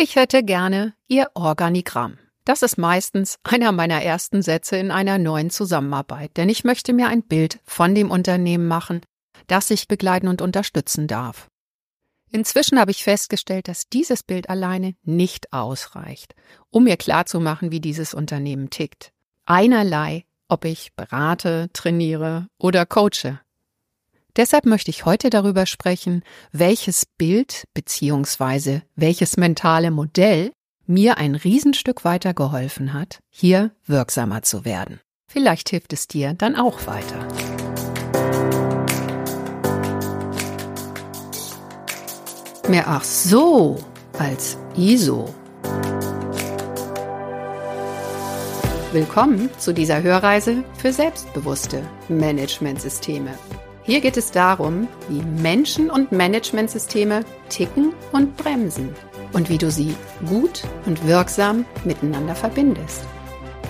Ich hätte gerne Ihr Organigramm. Das ist meistens einer meiner ersten Sätze in einer neuen Zusammenarbeit, denn ich möchte mir ein Bild von dem Unternehmen machen, das ich begleiten und unterstützen darf. Inzwischen habe ich festgestellt, dass dieses Bild alleine nicht ausreicht, um mir klarzumachen, wie dieses Unternehmen tickt. Einerlei, ob ich berate, trainiere oder coache. Deshalb möchte ich heute darüber sprechen, welches Bild bzw. welches mentale Modell mir ein Riesenstück weitergeholfen hat, hier wirksamer zu werden. Vielleicht hilft es dir dann auch weiter. Mehr ach so als ISO. Willkommen zu dieser Hörreise für selbstbewusste Managementsysteme. Hier geht es darum, wie Menschen und Managementsysteme ticken und bremsen und wie du sie gut und wirksam miteinander verbindest.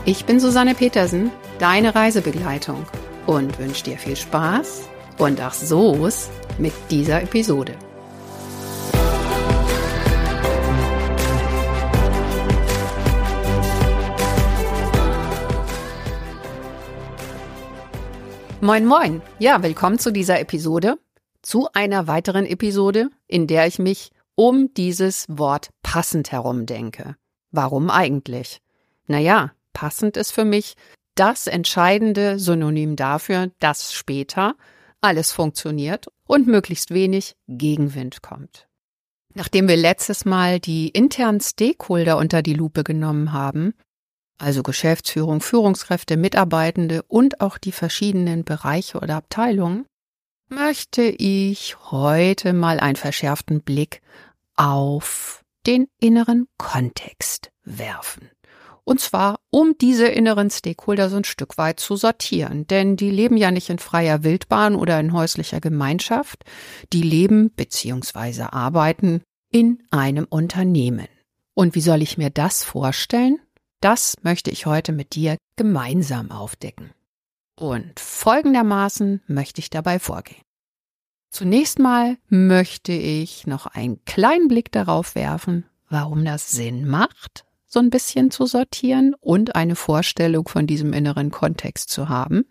Ich bin Susanne Petersen, deine Reisebegleitung und wünsche dir viel Spaß und ach so's mit dieser Episode. Moin, moin. Ja, willkommen zu dieser Episode, zu einer weiteren Episode, in der ich mich um dieses Wort passend herum denke. Warum eigentlich? Naja, passend ist für mich das entscheidende Synonym dafür, dass später alles funktioniert und möglichst wenig Gegenwind kommt. Nachdem wir letztes Mal die internen Stakeholder unter die Lupe genommen haben, also Geschäftsführung, Führungskräfte, Mitarbeitende und auch die verschiedenen Bereiche oder Abteilungen, möchte ich heute mal einen verschärften Blick auf den inneren Kontext werfen. Und zwar, um diese inneren Stakeholder so ein Stück weit zu sortieren. Denn die leben ja nicht in freier Wildbahn oder in häuslicher Gemeinschaft. Die leben bzw. arbeiten in einem Unternehmen. Und wie soll ich mir das vorstellen? Das möchte ich heute mit dir gemeinsam aufdecken. Und folgendermaßen möchte ich dabei vorgehen. Zunächst mal möchte ich noch einen kleinen Blick darauf werfen, warum das Sinn macht, so ein bisschen zu sortieren und eine Vorstellung von diesem inneren Kontext zu haben.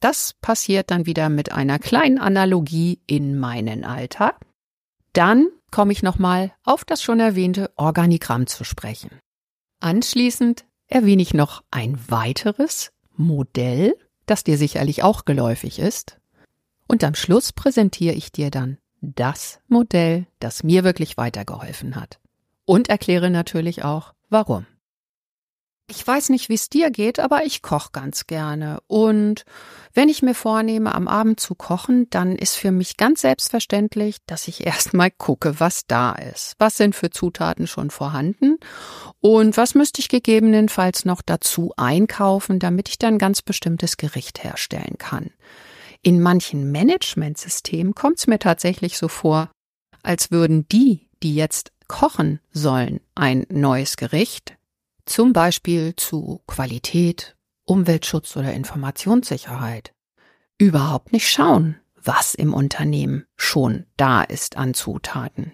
Das passiert dann wieder mit einer kleinen Analogie in meinen Alltag. Dann komme ich nochmal auf das schon erwähnte Organigramm zu sprechen. Anschließend erwähne ich noch ein weiteres Modell, das dir sicherlich auch geläufig ist. Und am Schluss präsentiere ich dir dann das Modell, das mir wirklich weitergeholfen hat. Und erkläre natürlich auch, warum. Ich weiß nicht, wie es dir geht, aber ich koche ganz gerne. Und wenn ich mir vornehme, am Abend zu kochen, dann ist für mich ganz selbstverständlich, dass ich erstmal gucke, was da ist. Was sind für Zutaten schon vorhanden? Und was müsste ich gegebenenfalls noch dazu einkaufen, damit ich dann ganz bestimmtes Gericht herstellen kann? In manchen Managementsystemen kommt es mir tatsächlich so vor, als würden die, die jetzt kochen sollen, ein neues Gericht, zum Beispiel zu Qualität, Umweltschutz oder Informationssicherheit, überhaupt nicht schauen, was im Unternehmen schon da ist an Zutaten.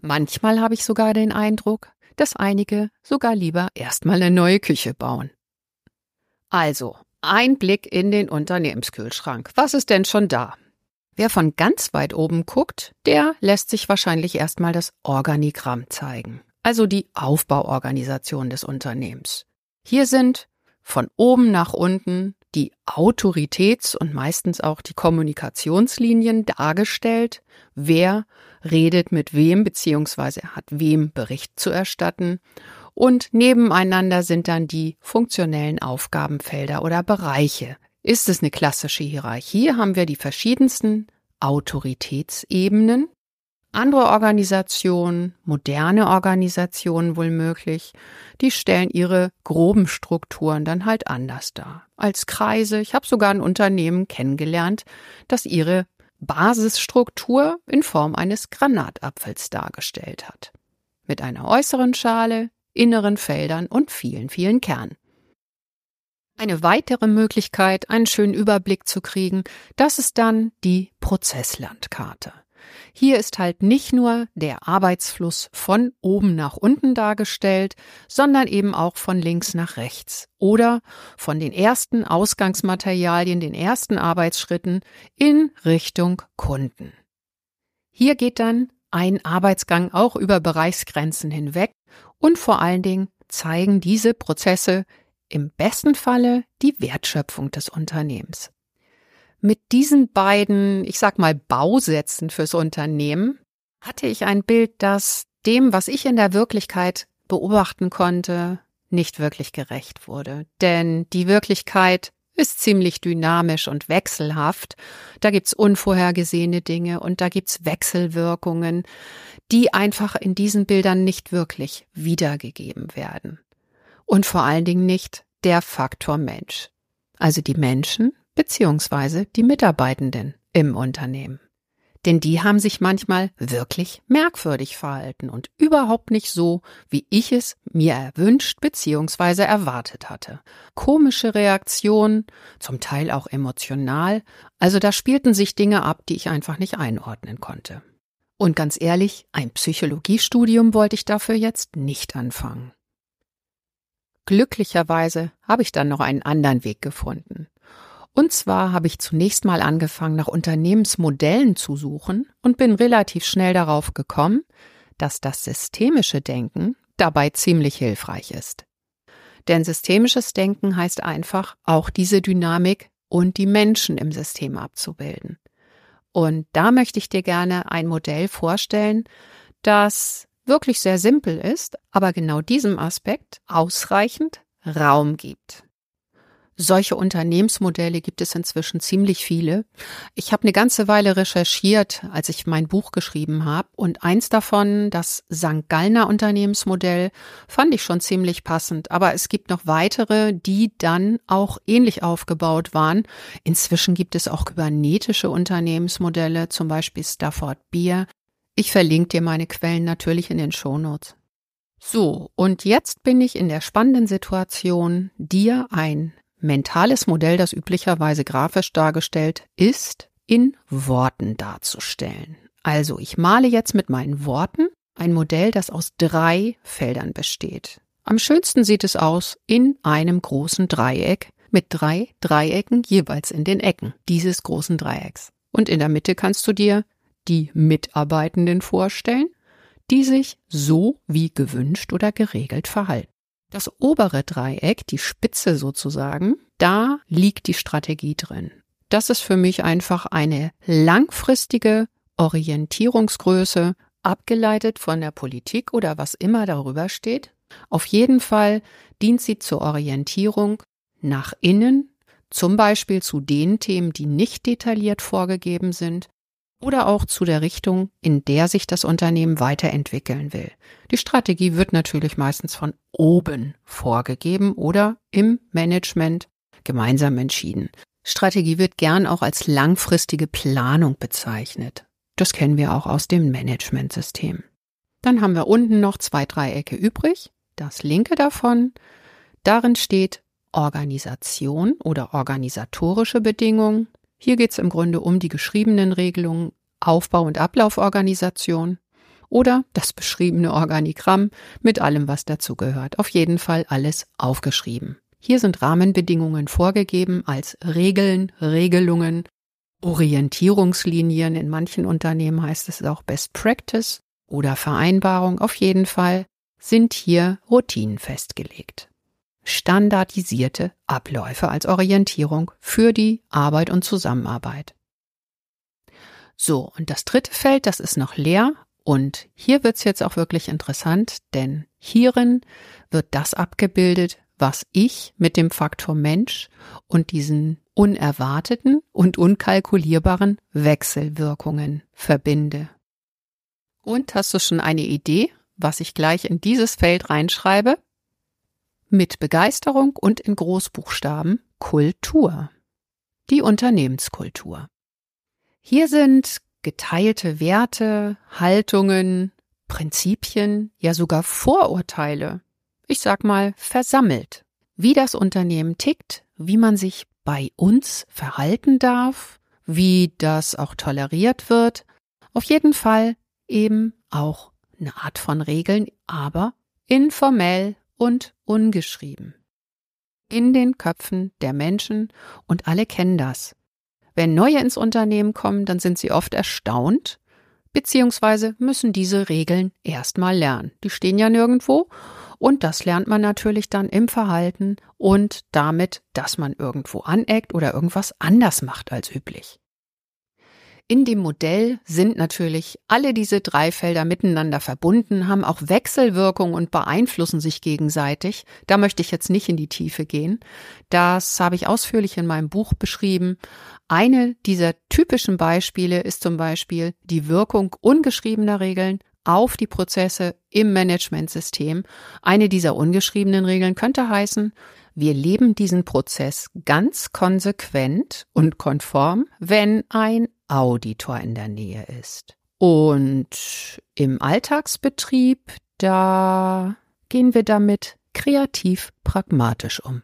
Manchmal habe ich sogar den Eindruck, dass einige sogar lieber erstmal eine neue Küche bauen. Also, ein Blick in den Unternehmenskühlschrank. Was ist denn schon da? Wer von ganz weit oben guckt, der lässt sich wahrscheinlich erstmal das Organigramm zeigen also die Aufbauorganisation des Unternehmens. Hier sind von oben nach unten die Autoritäts- und meistens auch die Kommunikationslinien dargestellt, wer redet mit wem bzw. hat wem Bericht zu erstatten und nebeneinander sind dann die funktionellen Aufgabenfelder oder Bereiche. Ist es eine klassische Hierarchie, haben wir die verschiedensten Autoritätsebenen andere Organisationen, moderne Organisationen wohl möglich, die stellen ihre groben Strukturen dann halt anders dar. Als Kreise, ich habe sogar ein Unternehmen kennengelernt, das ihre Basisstruktur in Form eines Granatapfels dargestellt hat. Mit einer äußeren Schale, inneren Feldern und vielen, vielen Kernen. Eine weitere Möglichkeit, einen schönen Überblick zu kriegen, das ist dann die Prozesslandkarte. Hier ist halt nicht nur der Arbeitsfluss von oben nach unten dargestellt, sondern eben auch von links nach rechts oder von den ersten Ausgangsmaterialien, den ersten Arbeitsschritten in Richtung Kunden. Hier geht dann ein Arbeitsgang auch über Bereichsgrenzen hinweg und vor allen Dingen zeigen diese Prozesse im besten Falle die Wertschöpfung des Unternehmens. Mit diesen beiden, ich sag mal, Bausätzen fürs Unternehmen hatte ich ein Bild, das dem, was ich in der Wirklichkeit beobachten konnte, nicht wirklich gerecht wurde. Denn die Wirklichkeit ist ziemlich dynamisch und wechselhaft. Da gibt's unvorhergesehene Dinge und da gibt's Wechselwirkungen, die einfach in diesen Bildern nicht wirklich wiedergegeben werden. Und vor allen Dingen nicht der Faktor Mensch. Also die Menschen beziehungsweise die Mitarbeitenden im Unternehmen. Denn die haben sich manchmal wirklich merkwürdig verhalten und überhaupt nicht so, wie ich es mir erwünscht bzw. erwartet hatte. Komische Reaktionen, zum Teil auch emotional, also da spielten sich Dinge ab, die ich einfach nicht einordnen konnte. Und ganz ehrlich, ein Psychologiestudium wollte ich dafür jetzt nicht anfangen. Glücklicherweise habe ich dann noch einen anderen Weg gefunden. Und zwar habe ich zunächst mal angefangen, nach Unternehmensmodellen zu suchen und bin relativ schnell darauf gekommen, dass das systemische Denken dabei ziemlich hilfreich ist. Denn systemisches Denken heißt einfach, auch diese Dynamik und die Menschen im System abzubilden. Und da möchte ich dir gerne ein Modell vorstellen, das wirklich sehr simpel ist, aber genau diesem Aspekt ausreichend Raum gibt. Solche Unternehmensmodelle gibt es inzwischen ziemlich viele. Ich habe eine ganze Weile recherchiert, als ich mein Buch geschrieben habe. Und eins davon, das St. Gallner Unternehmensmodell, fand ich schon ziemlich passend. Aber es gibt noch weitere, die dann auch ähnlich aufgebaut waren. Inzwischen gibt es auch kybernetische Unternehmensmodelle, zum Beispiel Stafford Beer. Ich verlinke dir meine Quellen natürlich in den Shownotes. So, und jetzt bin ich in der spannenden Situation, dir ein mentales Modell, das üblicherweise grafisch dargestellt ist, in Worten darzustellen. Also ich male jetzt mit meinen Worten ein Modell, das aus drei Feldern besteht. Am schönsten sieht es aus in einem großen Dreieck mit drei Dreiecken jeweils in den Ecken dieses großen Dreiecks. Und in der Mitte kannst du dir die Mitarbeitenden vorstellen, die sich so wie gewünscht oder geregelt verhalten. Das obere Dreieck, die Spitze sozusagen, da liegt die Strategie drin. Das ist für mich einfach eine langfristige Orientierungsgröße, abgeleitet von der Politik oder was immer darüber steht. Auf jeden Fall dient sie zur Orientierung nach innen, zum Beispiel zu den Themen, die nicht detailliert vorgegeben sind, oder auch zu der Richtung, in der sich das Unternehmen weiterentwickeln will. Die Strategie wird natürlich meistens von oben vorgegeben oder im Management gemeinsam entschieden. Strategie wird gern auch als langfristige Planung bezeichnet. Das kennen wir auch aus dem Managementsystem. Dann haben wir unten noch zwei Dreiecke übrig. Das linke davon, darin steht Organisation oder organisatorische Bedingungen. Hier geht es im Grunde um die geschriebenen Regelungen, Aufbau- und Ablauforganisation oder das beschriebene Organigramm mit allem, was dazugehört. Auf jeden Fall alles aufgeschrieben. Hier sind Rahmenbedingungen vorgegeben als Regeln, Regelungen, Orientierungslinien. In manchen Unternehmen heißt es auch Best Practice oder Vereinbarung. Auf jeden Fall sind hier Routinen festgelegt standardisierte Abläufe als Orientierung für die Arbeit und Zusammenarbeit. So, und das dritte Feld, das ist noch leer. Und hier wird's jetzt auch wirklich interessant, denn hierin wird das abgebildet, was ich mit dem Faktor Mensch und diesen unerwarteten und unkalkulierbaren Wechselwirkungen verbinde. Und hast du schon eine Idee, was ich gleich in dieses Feld reinschreibe? Mit Begeisterung und in Großbuchstaben Kultur. Die Unternehmenskultur. Hier sind geteilte Werte, Haltungen, Prinzipien, ja sogar Vorurteile, ich sag mal versammelt, wie das Unternehmen tickt, wie man sich bei uns verhalten darf, wie das auch toleriert wird, Auf jeden Fall eben auch eine Art von Regeln, aber informell und ungeschrieben. In den Köpfen der Menschen und alle kennen das. Wenn neue ins Unternehmen kommen, dann sind sie oft erstaunt, beziehungsweise müssen diese Regeln erstmal lernen. Die stehen ja nirgendwo und das lernt man natürlich dann im Verhalten und damit, dass man irgendwo aneckt oder irgendwas anders macht als üblich. In dem Modell sind natürlich alle diese drei Felder miteinander verbunden, haben auch Wechselwirkung und beeinflussen sich gegenseitig. Da möchte ich jetzt nicht in die Tiefe gehen. Das habe ich ausführlich in meinem Buch beschrieben. Eine dieser typischen Beispiele ist zum Beispiel die Wirkung ungeschriebener Regeln auf die Prozesse im Managementsystem. Eine dieser ungeschriebenen Regeln könnte heißen, wir leben diesen Prozess ganz konsequent und konform, wenn ein Auditor in der Nähe ist. Und im Alltagsbetrieb, da gehen wir damit kreativ pragmatisch um.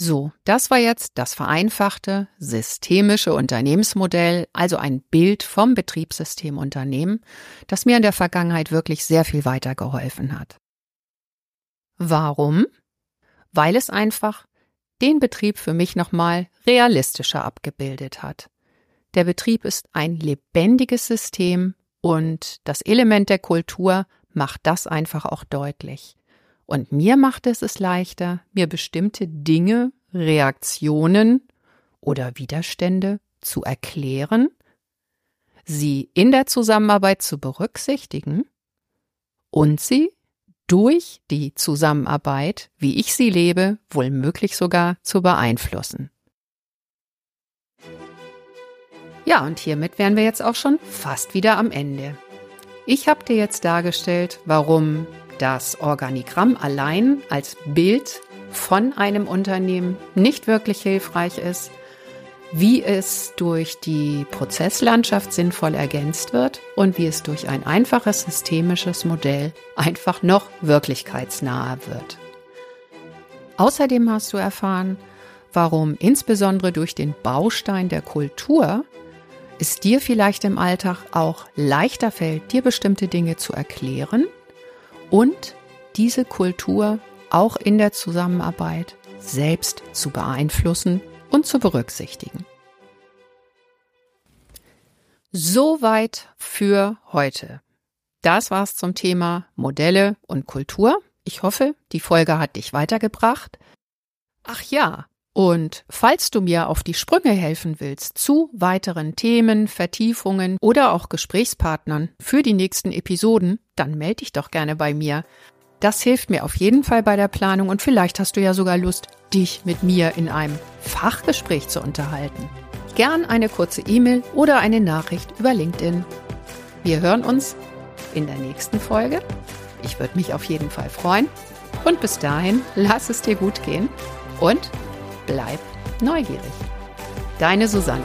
So, das war jetzt das vereinfachte, systemische Unternehmensmodell, also ein Bild vom Betriebssystem Unternehmen, das mir in der Vergangenheit wirklich sehr viel weitergeholfen hat. Warum? Weil es einfach den Betrieb für mich nochmal realistischer abgebildet hat. Der Betrieb ist ein lebendiges System und das Element der Kultur macht das einfach auch deutlich. Und mir macht es es leichter, mir bestimmte Dinge, Reaktionen oder Widerstände zu erklären, sie in der Zusammenarbeit zu berücksichtigen und sie durch die Zusammenarbeit, wie ich sie lebe, wohl möglich sogar zu beeinflussen. Ja, und hiermit wären wir jetzt auch schon fast wieder am Ende. Ich habe dir jetzt dargestellt, warum das Organigramm allein als Bild von einem Unternehmen nicht wirklich hilfreich ist, wie es durch die Prozesslandschaft sinnvoll ergänzt wird und wie es durch ein einfaches systemisches Modell einfach noch wirklichkeitsnaher wird. Außerdem hast du erfahren, warum insbesondere durch den Baustein der Kultur es dir vielleicht im Alltag auch leichter fällt, dir bestimmte Dinge zu erklären und diese Kultur auch in der Zusammenarbeit selbst zu beeinflussen und zu berücksichtigen. Soweit für heute. Das war's zum Thema Modelle und Kultur. Ich hoffe, die Folge hat dich weitergebracht. Ach ja, und falls du mir auf die Sprünge helfen willst zu weiteren Themen, Vertiefungen oder auch Gesprächspartnern für die nächsten Episoden, dann melde dich doch gerne bei mir. Das hilft mir auf jeden Fall bei der Planung und vielleicht hast du ja sogar Lust, dich mit mir in einem Fachgespräch zu unterhalten. Gern eine kurze E-Mail oder eine Nachricht über LinkedIn. Wir hören uns in der nächsten Folge. Ich würde mich auf jeden Fall freuen. Und bis dahin, lass es dir gut gehen und bleib neugierig. Deine Susanne.